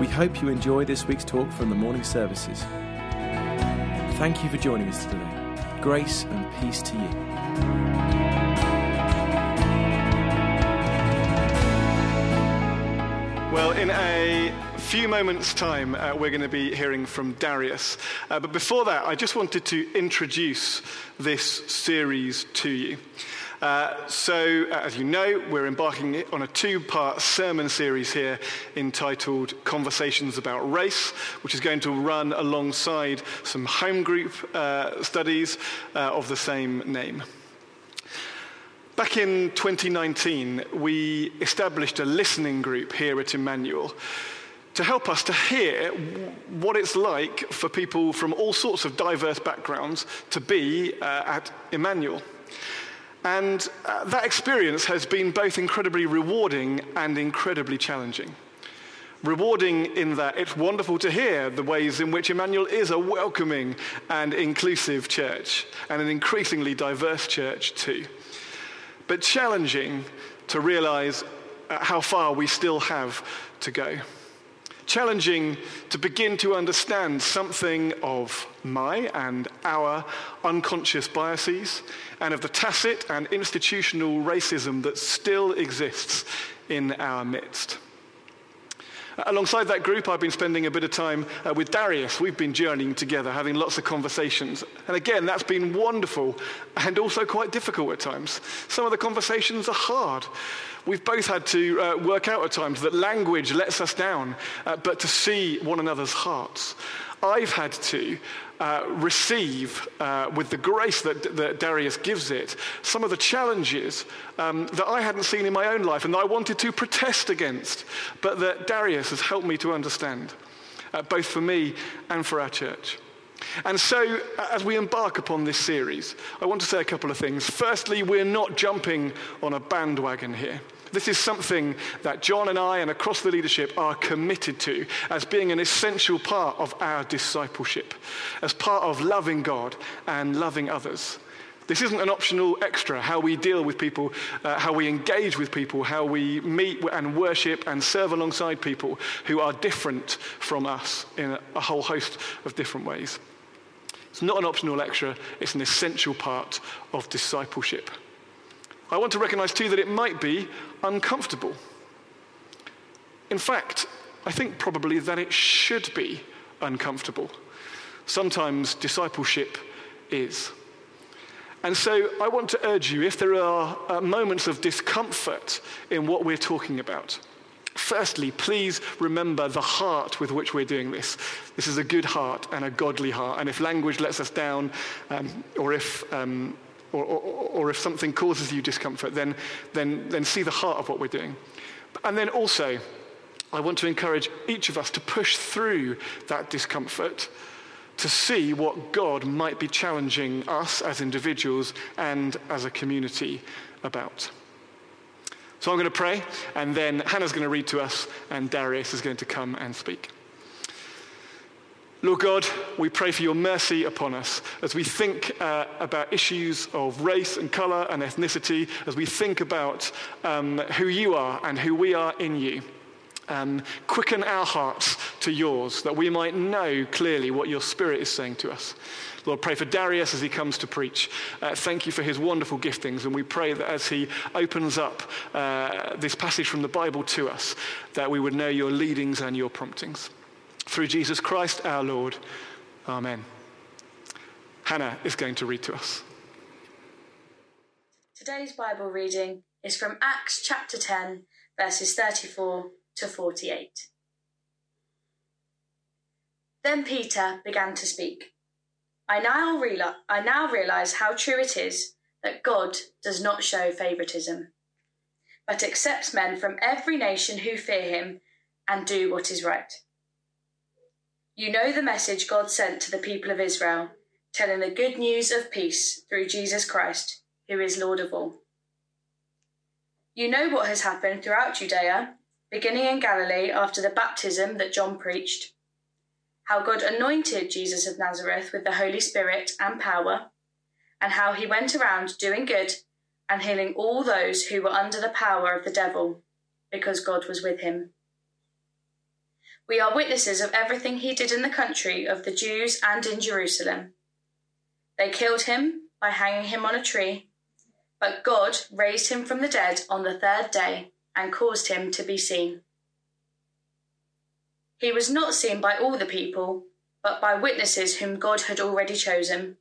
We hope you enjoy this week's talk from the morning services. Thank you for joining us today. Grace and peace to you. Well, in a few moments' time, uh, we're going to be hearing from Darius. Uh, but before that, I just wanted to introduce this series to you. Uh, so, uh, as you know, we're embarking on a two part sermon series here entitled Conversations About Race, which is going to run alongside some home group uh, studies uh, of the same name. Back in 2019, we established a listening group here at Emmanuel to help us to hear what it's like for people from all sorts of diverse backgrounds to be uh, at Emmanuel. And uh, that experience has been both incredibly rewarding and incredibly challenging. Rewarding in that it's wonderful to hear the ways in which Emmanuel is a welcoming and inclusive church, and an increasingly diverse church too. But challenging to realize uh, how far we still have to go challenging to begin to understand something of my and our unconscious biases and of the tacit and institutional racism that still exists in our midst. Alongside that group, I've been spending a bit of time uh, with Darius. We've been journeying together, having lots of conversations. And again, that's been wonderful and also quite difficult at times. Some of the conversations are hard. We've both had to uh, work out at times that language lets us down, uh, but to see one another's hearts. I've had to uh, receive, uh, with the grace that, that, Darius gives it, some of the challenges um, that I hadn't seen in my own life and that I wanted to protest against, but that Darius has helped me to understand, uh, both for me and for our church. And so, uh, as we embark upon this series, I want to say a couple of things. Firstly, we're not jumping on a bandwagon here. This is something that John and I and across the leadership are committed to as being an essential part of our discipleship, as part of loving God and loving others. This isn't an optional extra, how we deal with people, uh, how we engage with people, how we meet and worship and serve alongside people who are different from us in a, a whole host of different ways. It's not an optional extra, it's an essential part of discipleship. I want to recognize too that it might be uncomfortable. In fact, I think probably that it should be uncomfortable. Sometimes discipleship is. And so I want to urge you if there are uh, moments of discomfort in what we're talking about, firstly, please remember the heart with which we're doing this. This is a good heart and a godly heart. And if language lets us down, um, or if um, or, or, or if something causes you discomfort, then, then, then see the heart of what we're doing. And then also, I want to encourage each of us to push through that discomfort to see what God might be challenging us as individuals and as a community about. So I'm going to pray, and then Hannah's going to read to us, and Darius is going to come and speak. Lord God, we pray for your mercy upon us as we think uh, about issues of race and color and ethnicity, as we think about um, who you are and who we are in you. Um, quicken our hearts to yours that we might know clearly what your Spirit is saying to us. Lord, pray for Darius as he comes to preach. Uh, thank you for his wonderful giftings, and we pray that as he opens up uh, this passage from the Bible to us, that we would know your leadings and your promptings. Through Jesus Christ our Lord. Amen. Hannah is going to read to us. Today's Bible reading is from Acts chapter 10, verses 34 to 48. Then Peter began to speak. I now, realize, I now realize how true it is that God does not show favoritism, but accepts men from every nation who fear him and do what is right. You know the message God sent to the people of Israel, telling the good news of peace through Jesus Christ, who is Lord of all. You know what has happened throughout Judea, beginning in Galilee after the baptism that John preached, how God anointed Jesus of Nazareth with the Holy Spirit and power, and how he went around doing good and healing all those who were under the power of the devil, because God was with him. We are witnesses of everything he did in the country of the Jews and in Jerusalem. They killed him by hanging him on a tree, but God raised him from the dead on the third day and caused him to be seen. He was not seen by all the people, but by witnesses whom God had already chosen,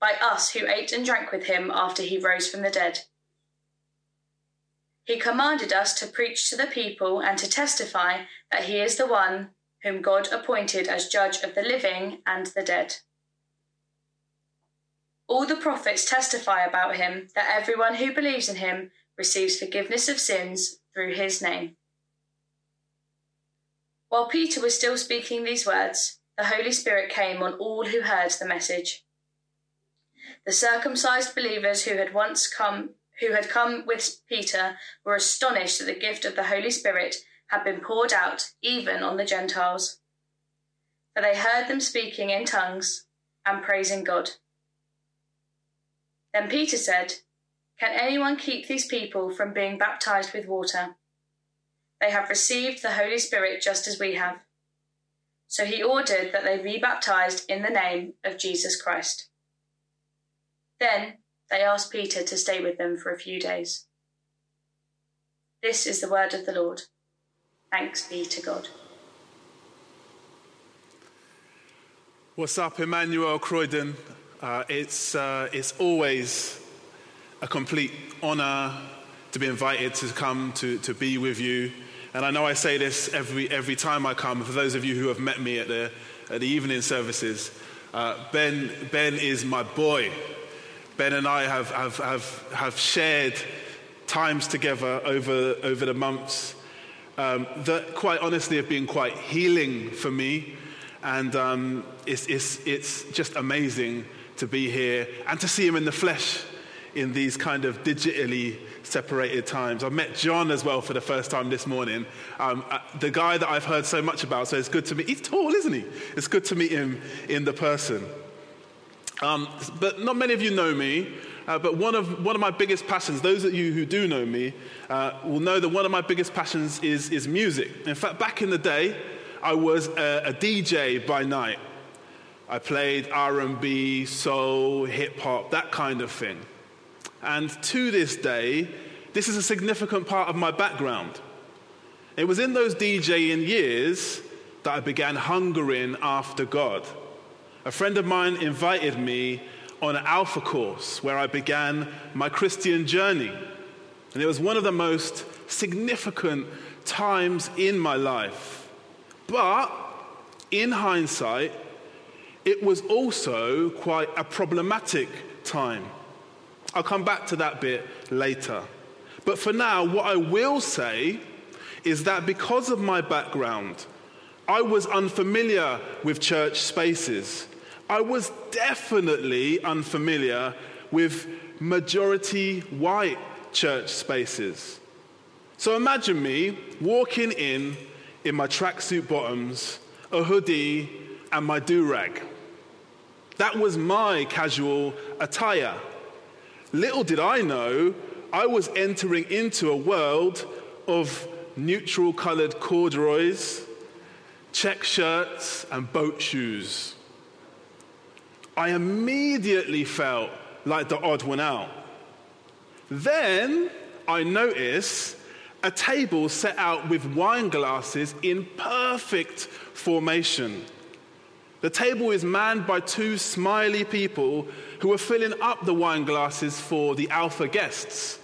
by us who ate and drank with him after he rose from the dead. He commanded us to preach to the people and to testify that he is the one whom God appointed as judge of the living and the dead. All the prophets testify about him that everyone who believes in him receives forgiveness of sins through his name. While Peter was still speaking these words, the Holy Spirit came on all who heard the message. The circumcised believers who had once come who had come with Peter were astonished that the gift of the Holy Spirit had been poured out even on the Gentiles. For they heard them speaking in tongues and praising God. Then Peter said, Can anyone keep these people from being baptized with water? They have received the Holy Spirit just as we have. So he ordered that they be baptized in the name of Jesus Christ. Then they asked Peter to stay with them for a few days. This is the word of the Lord. Thanks be to God. What's up, Emmanuel Croydon? Uh, it's, uh, it's always a complete honor to be invited to come to, to be with you. And I know I say this every, every time I come. For those of you who have met me at the, at the evening services, uh, ben, ben is my boy. Ben and I have, have, have, have shared times together over, over the months um, that, quite honestly, have been quite healing for me. And um, it's, it's, it's just amazing to be here and to see him in the flesh in these kind of digitally separated times. I met John as well for the first time this morning. Um, uh, the guy that I've heard so much about, so it's good to meet. He's tall, isn't he? It's good to meet him in the person. Um, but not many of you know me, uh, but one of, one of my biggest passions, those of you who do know me, uh, will know that one of my biggest passions is, is music. In fact, back in the day, I was a, a DJ by night. I played R&B, soul, hip hop, that kind of thing. And to this day, this is a significant part of my background. It was in those DJing years that I began hungering after God. A friend of mine invited me on an Alpha course where I began my Christian journey. And it was one of the most significant times in my life. But in hindsight, it was also quite a problematic time. I'll come back to that bit later. But for now, what I will say is that because of my background, I was unfamiliar with church spaces. I was definitely unfamiliar with majority white church spaces. So imagine me walking in in my tracksuit bottoms, a hoodie, and my do rag. That was my casual attire. Little did I know, I was entering into a world of neutral colored corduroys, check shirts, and boat shoes. I immediately felt like the odd one out. Then I notice a table set out with wine glasses in perfect formation. The table is manned by two smiley people who are filling up the wine glasses for the alpha guests.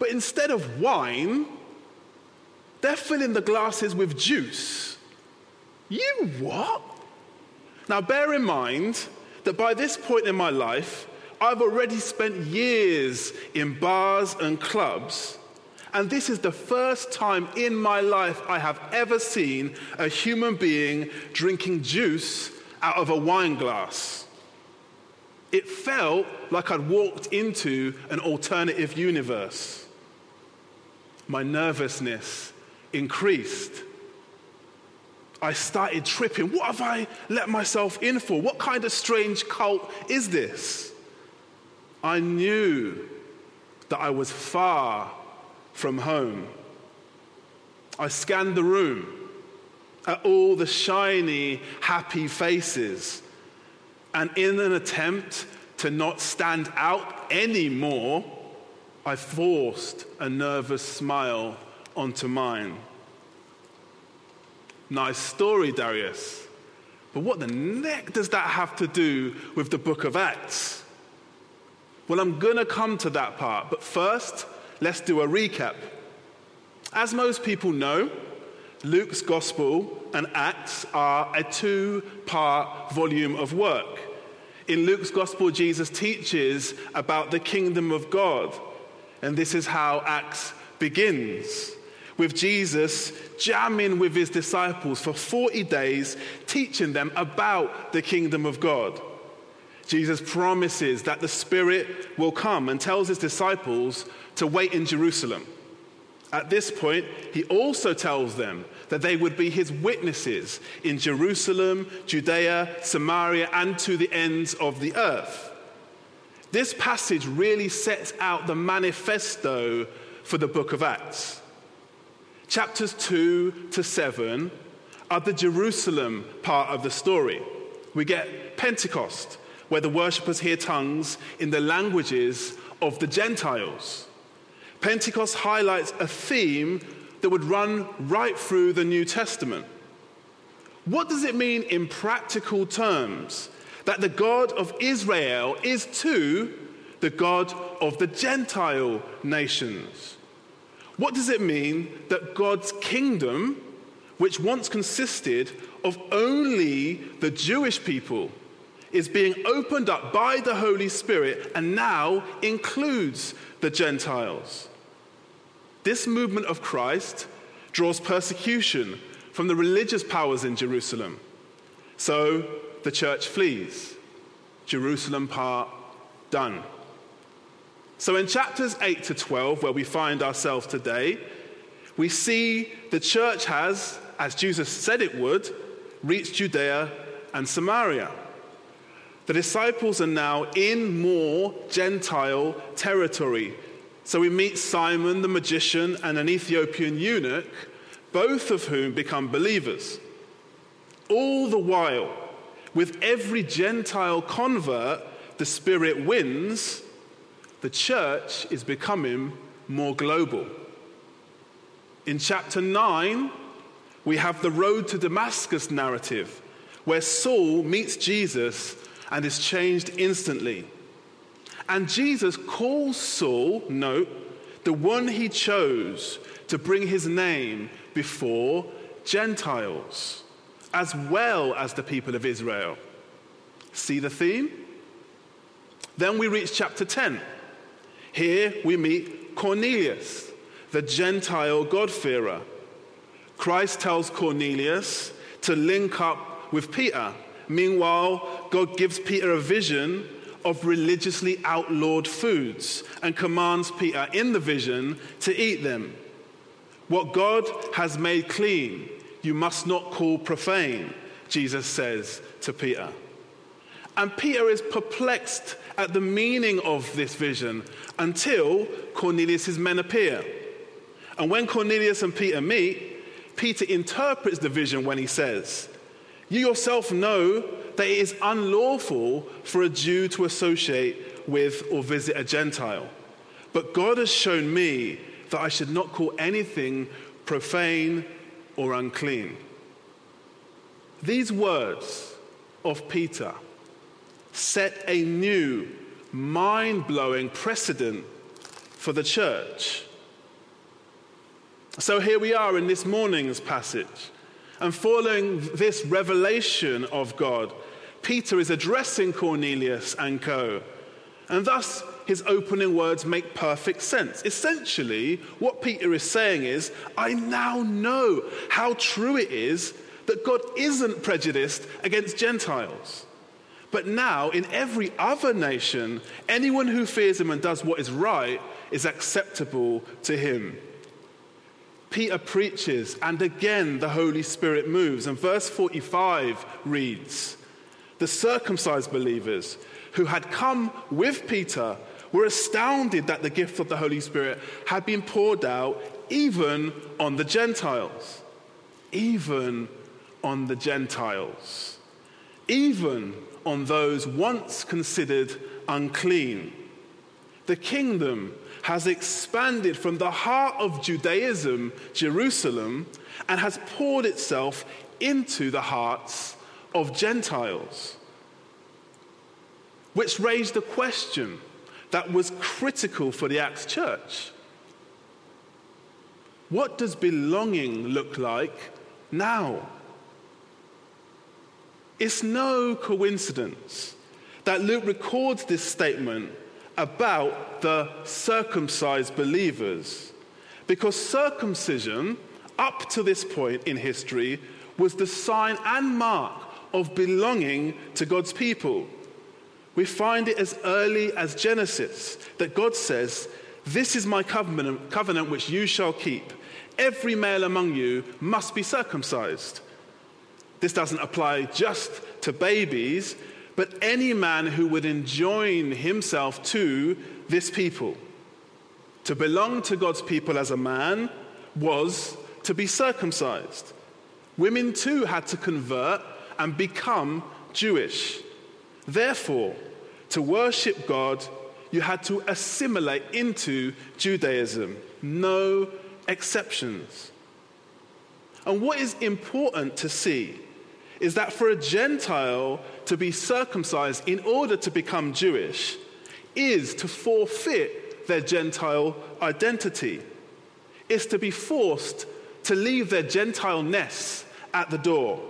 But instead of wine, they're filling the glasses with juice. You what? Now, bear in mind that by this point in my life, I've already spent years in bars and clubs, And this is the first time in my life I have ever seen a human being drinking juice out of a wine glass. It felt like I'd walked into an alternative universe. My nervousness increased. I started tripping. What have I let myself in for? What kind of strange cult is this? I knew that I was far from home. I scanned the room at all the shiny, happy faces, and in an attempt to not stand out anymore, I forced a nervous smile onto mine. Nice story, Darius. But what the neck does that have to do with the book of Acts? Well, I'm going to come to that part, but first, let's do a recap. As most people know, Luke's Gospel and Acts are a two part volume of work. In Luke's Gospel, Jesus teaches about the kingdom of God, and this is how Acts begins with Jesus jamming with his disciples for 40 days, teaching them about the kingdom of God. Jesus promises that the Spirit will come and tells his disciples to wait in Jerusalem. At this point, he also tells them that they would be his witnesses in Jerusalem, Judea, Samaria, and to the ends of the earth. This passage really sets out the manifesto for the book of Acts. Chapters 2 to 7 are the Jerusalem part of the story. We get Pentecost, where the worshippers hear tongues in the languages of the Gentiles. Pentecost highlights a theme that would run right through the New Testament. What does it mean in practical terms that the God of Israel is to the God of the Gentile nations? What does it mean that God's kingdom, which once consisted of only the Jewish people, is being opened up by the Holy Spirit and now includes the Gentiles? This movement of Christ draws persecution from the religious powers in Jerusalem. So the church flees. Jerusalem part done. So, in chapters 8 to 12, where we find ourselves today, we see the church has, as Jesus said it would, reached Judea and Samaria. The disciples are now in more Gentile territory. So we meet Simon the magician and an Ethiopian eunuch, both of whom become believers. All the while, with every Gentile convert, the Spirit wins the church is becoming more global. In chapter 9, we have the road to Damascus narrative, where Saul meets Jesus and is changed instantly. And Jesus calls Saul, note, the one he chose to bring his name before Gentiles, as well as the people of Israel. See the theme? Then we reach chapter 10 here we meet Cornelius, the Gentile God-fearer. Christ tells Cornelius to link up with Peter. Meanwhile, God gives Peter a vision of religiously outlawed foods and commands Peter in the vision to eat them. What God has made clean, you must not call profane, Jesus says to Peter. And Peter is perplexed at the meaning of this vision until Cornelius' men appear. And when Cornelius and Peter meet, Peter interprets the vision when he says, You yourself know that it is unlawful for a Jew to associate with or visit a Gentile. But God has shown me that I should not call anything profane or unclean. These words of Peter set a new, mind blowing precedent for the church. So here we are in this morning's passage. And following this revelation of God, Peter is addressing Cornelius and co. And thus, his opening words make perfect sense. Essentially, what Peter is saying is, I now know how true it is that God isn't prejudiced against Gentiles. But now, in every other nation, anyone who fears him and does what is right is acceptable to him. Peter preaches, and again the Holy Spirit moves. And verse 45 reads The circumcised believers who had come with Peter were astounded that the gift of the Holy Spirit had been poured out even on the Gentiles. Even on the Gentiles. Even on those once considered unclean. The kingdom has expanded from the heart of Judaism, Jerusalem, and has poured itself into the hearts of Gentiles. Which raised a question that was critical for the Acts church. What does belonging look like now? It's no coincidence that Luke records this statement about the circumcised believers. Because circumcision, up to this point in history, was the sign and mark of belonging to God's people. We find it as early as Genesis that God says, This is my covenant, covenant which you shall keep. Every male among you must be circumcised. This doesn't apply just to babies, but any man who would enjoin himself to this people. To belong to God's people as a man was to be circumcised. Women too had to convert and become Jewish. Therefore, to worship God, you had to assimilate into Judaism. No exceptions. And what is important to see is that for a Gentile to be circumcised in order to become Jewish is to forfeit their Gentile identity. Is to be forced to leave their Gentileness at the door.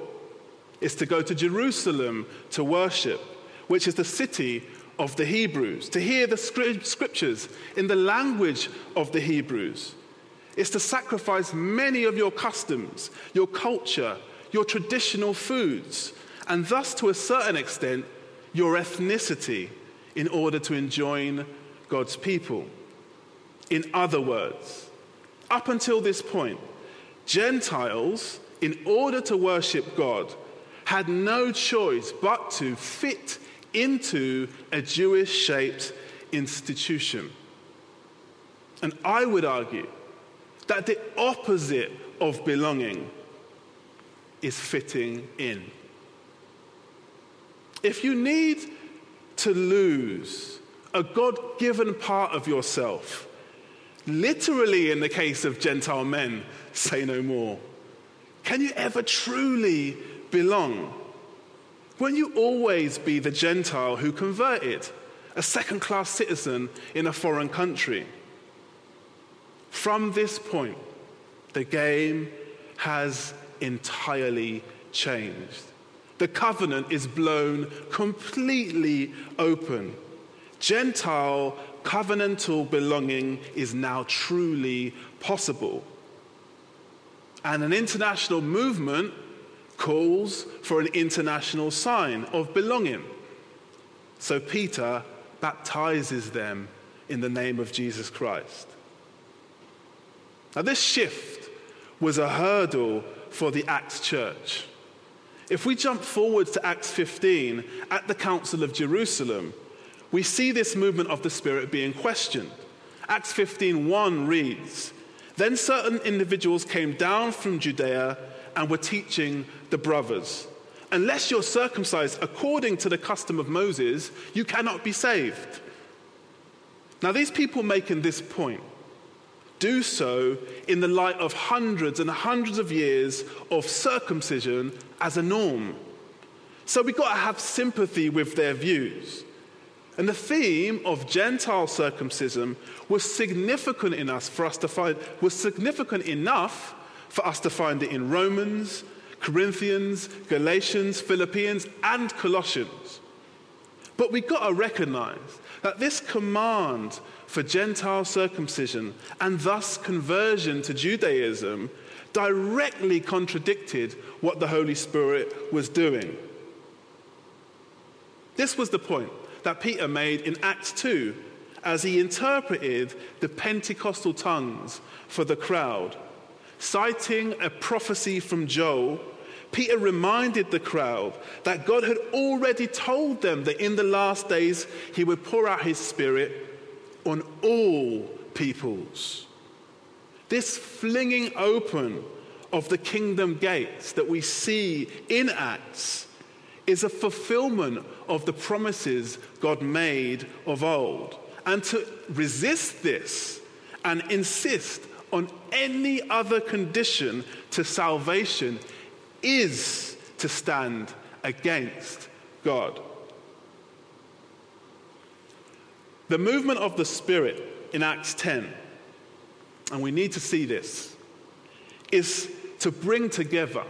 Is to go to Jerusalem to worship, which is the city of the Hebrews, to hear the scriptures in the language of the Hebrews. Is to sacrifice many of your customs, your culture, your traditional foods, and thus, to a certain extent, your ethnicity in order to enjoin God's people. In other words, up until this point, Gentiles, in order to worship God, had no choice but to fit into a Jewish shaped institution. And I would argue that the opposite of belonging is fitting in. If you need to lose a God given part of yourself, literally in the case of Gentile men, say no more, can you ever truly belong? Won't you always be the Gentile who converted, a second class citizen in a foreign country? From this point, the game has entirely changed. The covenant is blown completely open. Gentile covenantal belonging is now truly possible. And an international movement calls for an international sign of belonging. So Peter baptizes them in the name of Jesus Christ. Now, this shift was a hurdle for the Acts church. If we jump forward to Acts 15 at the Council of Jerusalem, we see this movement of the Spirit being questioned. Acts 15:1 reads, Then certain individuals came down from Judea and were teaching the brothers, Unless you're circumcised according to the custom of Moses, you cannot be saved. Now, these people making this point do so in the light of hundreds and hundreds of years of circumcision as a norm. So we've got to have sympathy with their views. And the theme of Gentile circumcision was significant in us for us to find was significant enough for us to find it in Romans, Corinthians, Galatians, Philippians, and Colossians. But we've got to recognize that this command for Gentile circumcision and thus conversion to Judaism directly contradicted what the Holy Spirit was doing. This was the point that Peter made in Acts 2 as he interpreted the Pentecostal tongues for the crowd. Citing a prophecy from Joel, Peter reminded the crowd that God had already told them that in the last days he would pour out his spirit on all peoples. This flinging open of the kingdom gates that we see in Acts is a fulfillment of the promises God made of old. And to resist this and insist on any other condition to salvation is to stand against God. The movement of the Spirit in Acts 10, and we need to see this, is to bring together,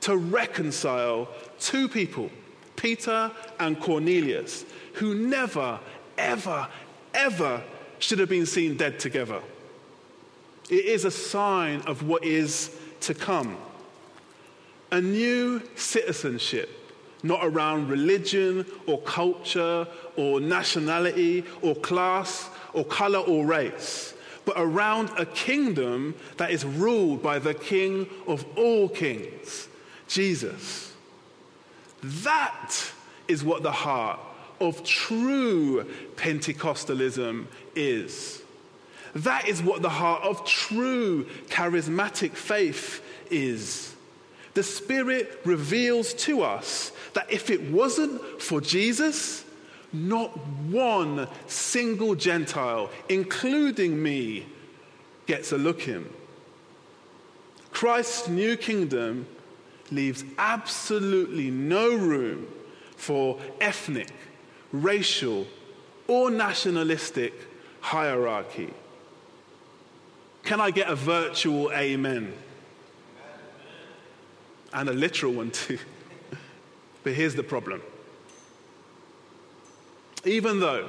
to reconcile two people, Peter and Cornelius, who never, ever, ever should have been seen dead together. It is a sign of what is to come. A new citizenship, not around religion or culture or nationality or class or color or race, but around a kingdom that is ruled by the King of all kings, Jesus. That is what the heart of true Pentecostalism is. That is what the heart of true charismatic faith is. The Spirit reveals to us that if it wasn't for Jesus, not one single Gentile, including me, gets a look in. Christ's new kingdom leaves absolutely no room for ethnic, racial, or nationalistic hierarchy. Can I get a virtual amen? And a literal one too. but here's the problem. Even though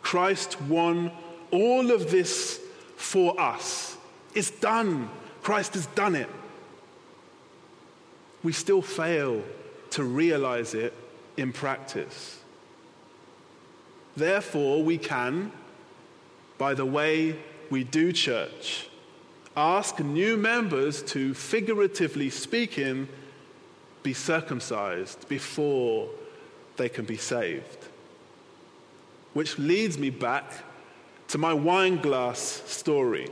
Christ won all of this for us, it's done. Christ has done it. We still fail to realize it in practice. Therefore, we can, by the way we do church, ask new members to, figuratively speaking, be circumcised before they can be saved. Which leads me back to my wine glass story.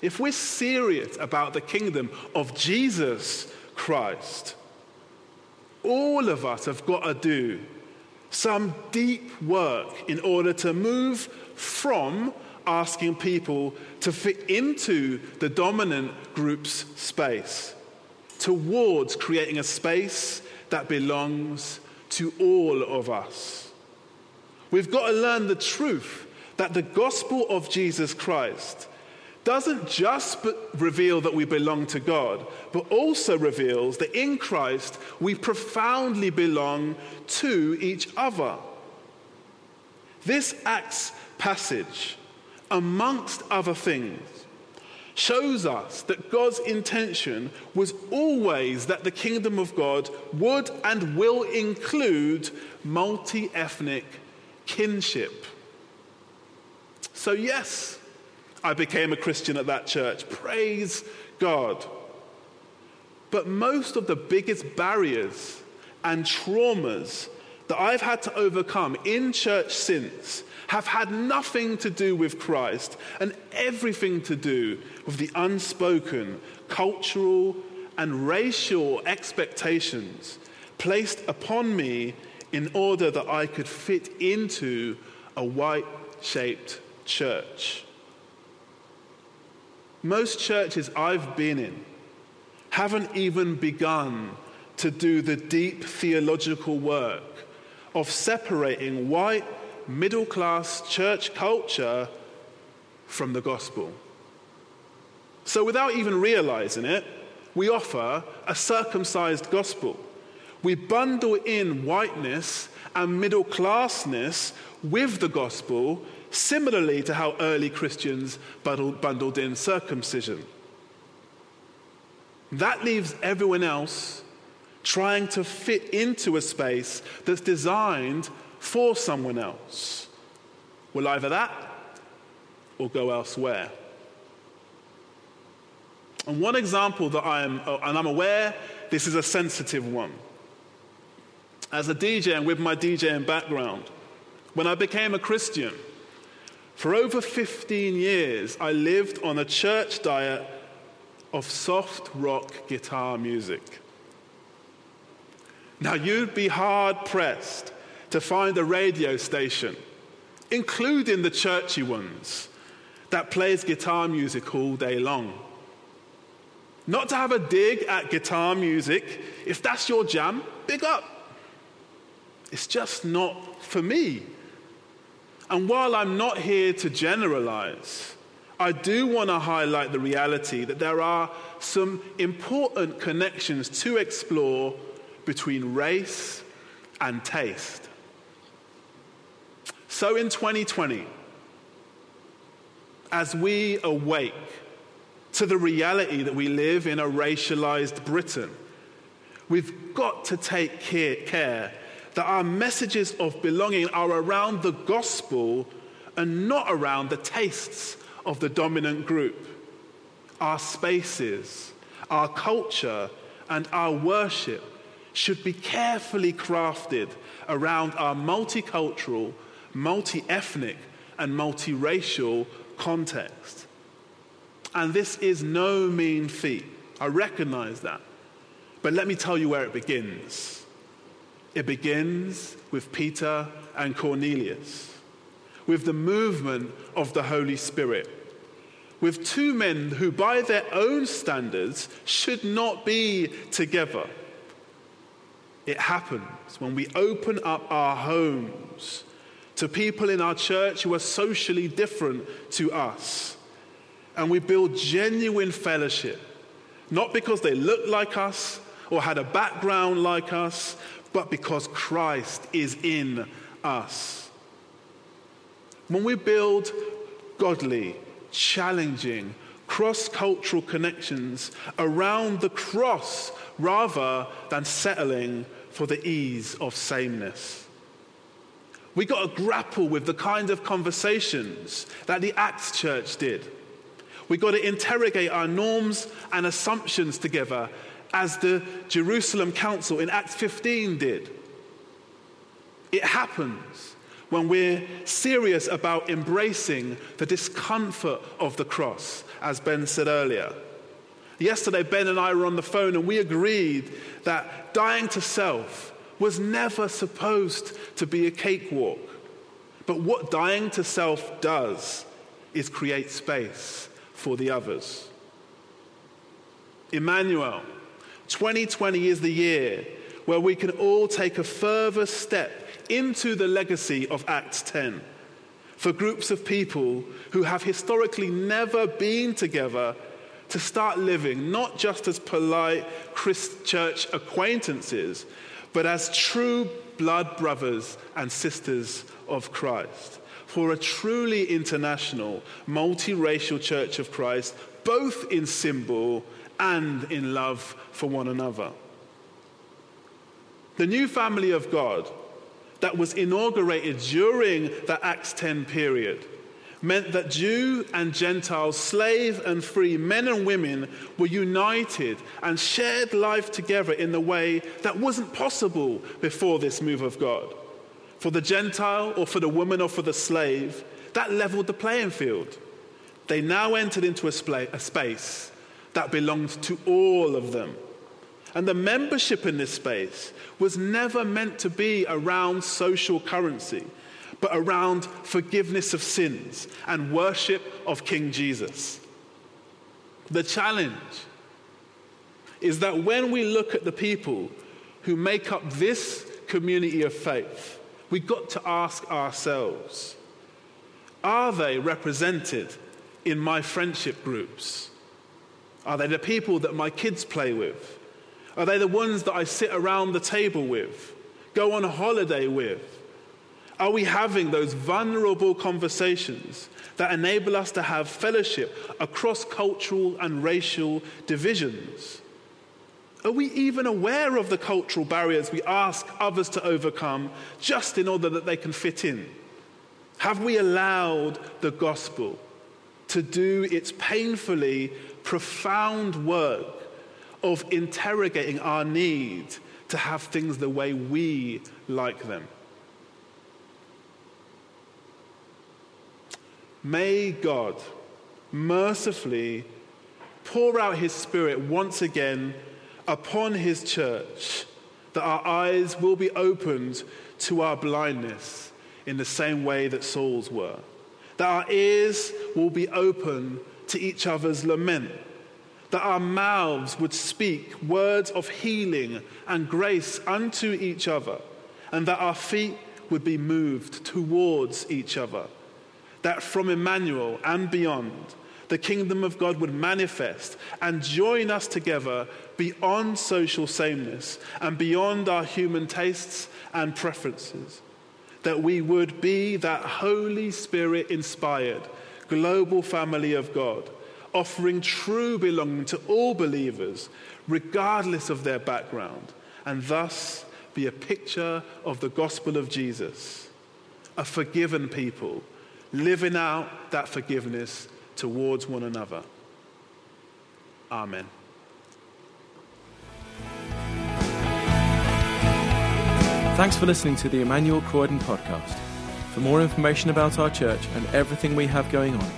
If we're serious about the kingdom of Jesus Christ, all of us have got to do some deep work in order to move from asking people to fit into the dominant group's space towards creating a space that belongs to all of us. We've got to learn the truth that the gospel of Jesus Christ doesn't just reveal that we belong to God, but also reveals that in Christ we profoundly belong to each other. This Acts passage, amongst other things, shows us that God's intention was always that the kingdom of God would and will include multi ethnic kinship. So, yes, I became a Christian at that church. Praise God. But most of the biggest barriers and traumas that I've had to overcome in church since have had nothing to do with Christ and everything to do with the unspoken cultural and racial expectations placed upon me in order that I could fit into a white shaped church. Most churches I've been in haven't even begun to do the deep theological work of separating white, middle class church culture from the gospel. So, without even realizing it, we offer a circumcised gospel. We bundle in whiteness and middle classness with the gospel, similarly to how early Christians bundled in circumcision. That leaves everyone else trying to fit into a space that's designed for someone else. Well, either that or go elsewhere. And one example that I'm, uh, and I'm aware this is a sensitive one. As a DJ and with my DJing background, when I became a Christian, for over 15 years, I lived on a church diet of soft rock guitar music. Now, you'd be hard pressed to find a radio station, including the churchy ones, that plays guitar music all day long. Not to have a dig at guitar music, if that's your jam, big up. It's just not for me. And while I'm not here to generalize, I do want to highlight the reality that there are some important connections to explore between race and taste. So in 2020, as we awake to the reality that we live in a racialized Britain, we've got to take care that our messages of belonging are around the gospel and not around the tastes of the dominant group. Our spaces, our culture, and our worship should be carefully crafted around our multicultural, multi ethnic, and multiracial context. And this is no mean feat. I recognize that. But let me tell you where it begins. It begins with Peter and Cornelius, with the movement of the Holy Spirit, with two men who, by their own standards, should not be together. It happens when we open up our homes to people in our church who are socially different to us. And we build genuine fellowship, not because they look like us or had a background like us, but because Christ is in us. When we build godly, challenging, cross cultural connections around the cross rather than settling for the ease of sameness. We got to grapple with the kind of conversations that the Acts church did. We've got to interrogate our norms and assumptions together as the Jerusalem Council in Acts 15 did. It happens when we're serious about embracing the discomfort of the cross, as Ben said earlier. Yesterday, Ben and I were on the phone and we agreed that dying to self was never supposed to be a cakewalk. But what dying to self does is create space for the others. Emmanuel, 2020 is the year where we can all take a further step into the legacy of Acts 10 for groups of people who have historically never been together to start living not just as polite Christ church acquaintances, but as true blood brothers and sisters of Christ. For a truly international, multiracial church of Christ, both in symbol and in love for one another. The new family of God that was inaugurated during the Acts 10 period meant that Jew and Gentile, slave and free, men and women were united and shared life together in the way that wasn't possible before this move of God. For the Gentile or for the woman or for the slave, that leveled the playing field. They now entered into a, space that belonged to all of them. And the membership in this space was never meant to be around social currency but around forgiveness of sins and worship of King Jesus. The challenge is that when we look at the people who make up this community of faith, we've got to ask ourselves are they represented in my friendship groups? Are they the people that my kids play with? Are they the ones that I sit around the table with? go on holiday with? Are we having those vulnerable conversations that enable us to have fellowship across cultural and racial divisions? Are we even aware of the cultural barriers we ask others to overcome just in order that they can fit in? Have we allowed the gospel to do its painfully profound work of interrogating our need to have things the way we like them? May God mercifully pour out his Spirit once again upon his church, that our eyes will be opened to our blindness in the same way that Saul's were, that our ears will be open to each other's lament, that our mouths would speak words of healing and grace unto each other, and that our feet would be moved towards each other, that from Emmanuel and beyond, the kingdom of God would manifest and join us together beyond social sameness and beyond our human tastes and preferences. That we would be that Holy Spirit inspired global family of God, offering true belonging to all believers, regardless of their background, and thus be a picture of the gospel of Jesus, a forgiven people living out that forgiveness towards one another. Amen. Thanks for listening to the Emmanuel Croydon podcast. For more information about our church and everything we have going on,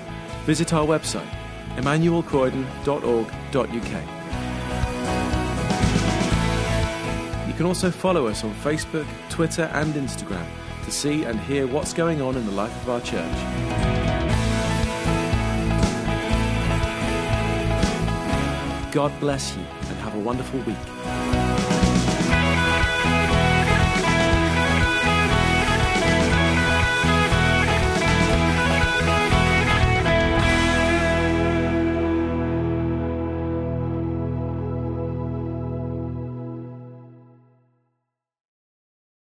visit our website, emmanuelcroydon.org.uk. You can also follow us on Facebook, Twitter, and Instagram see and hear what's going on in the life of our church. God bless you and have a wonderful week.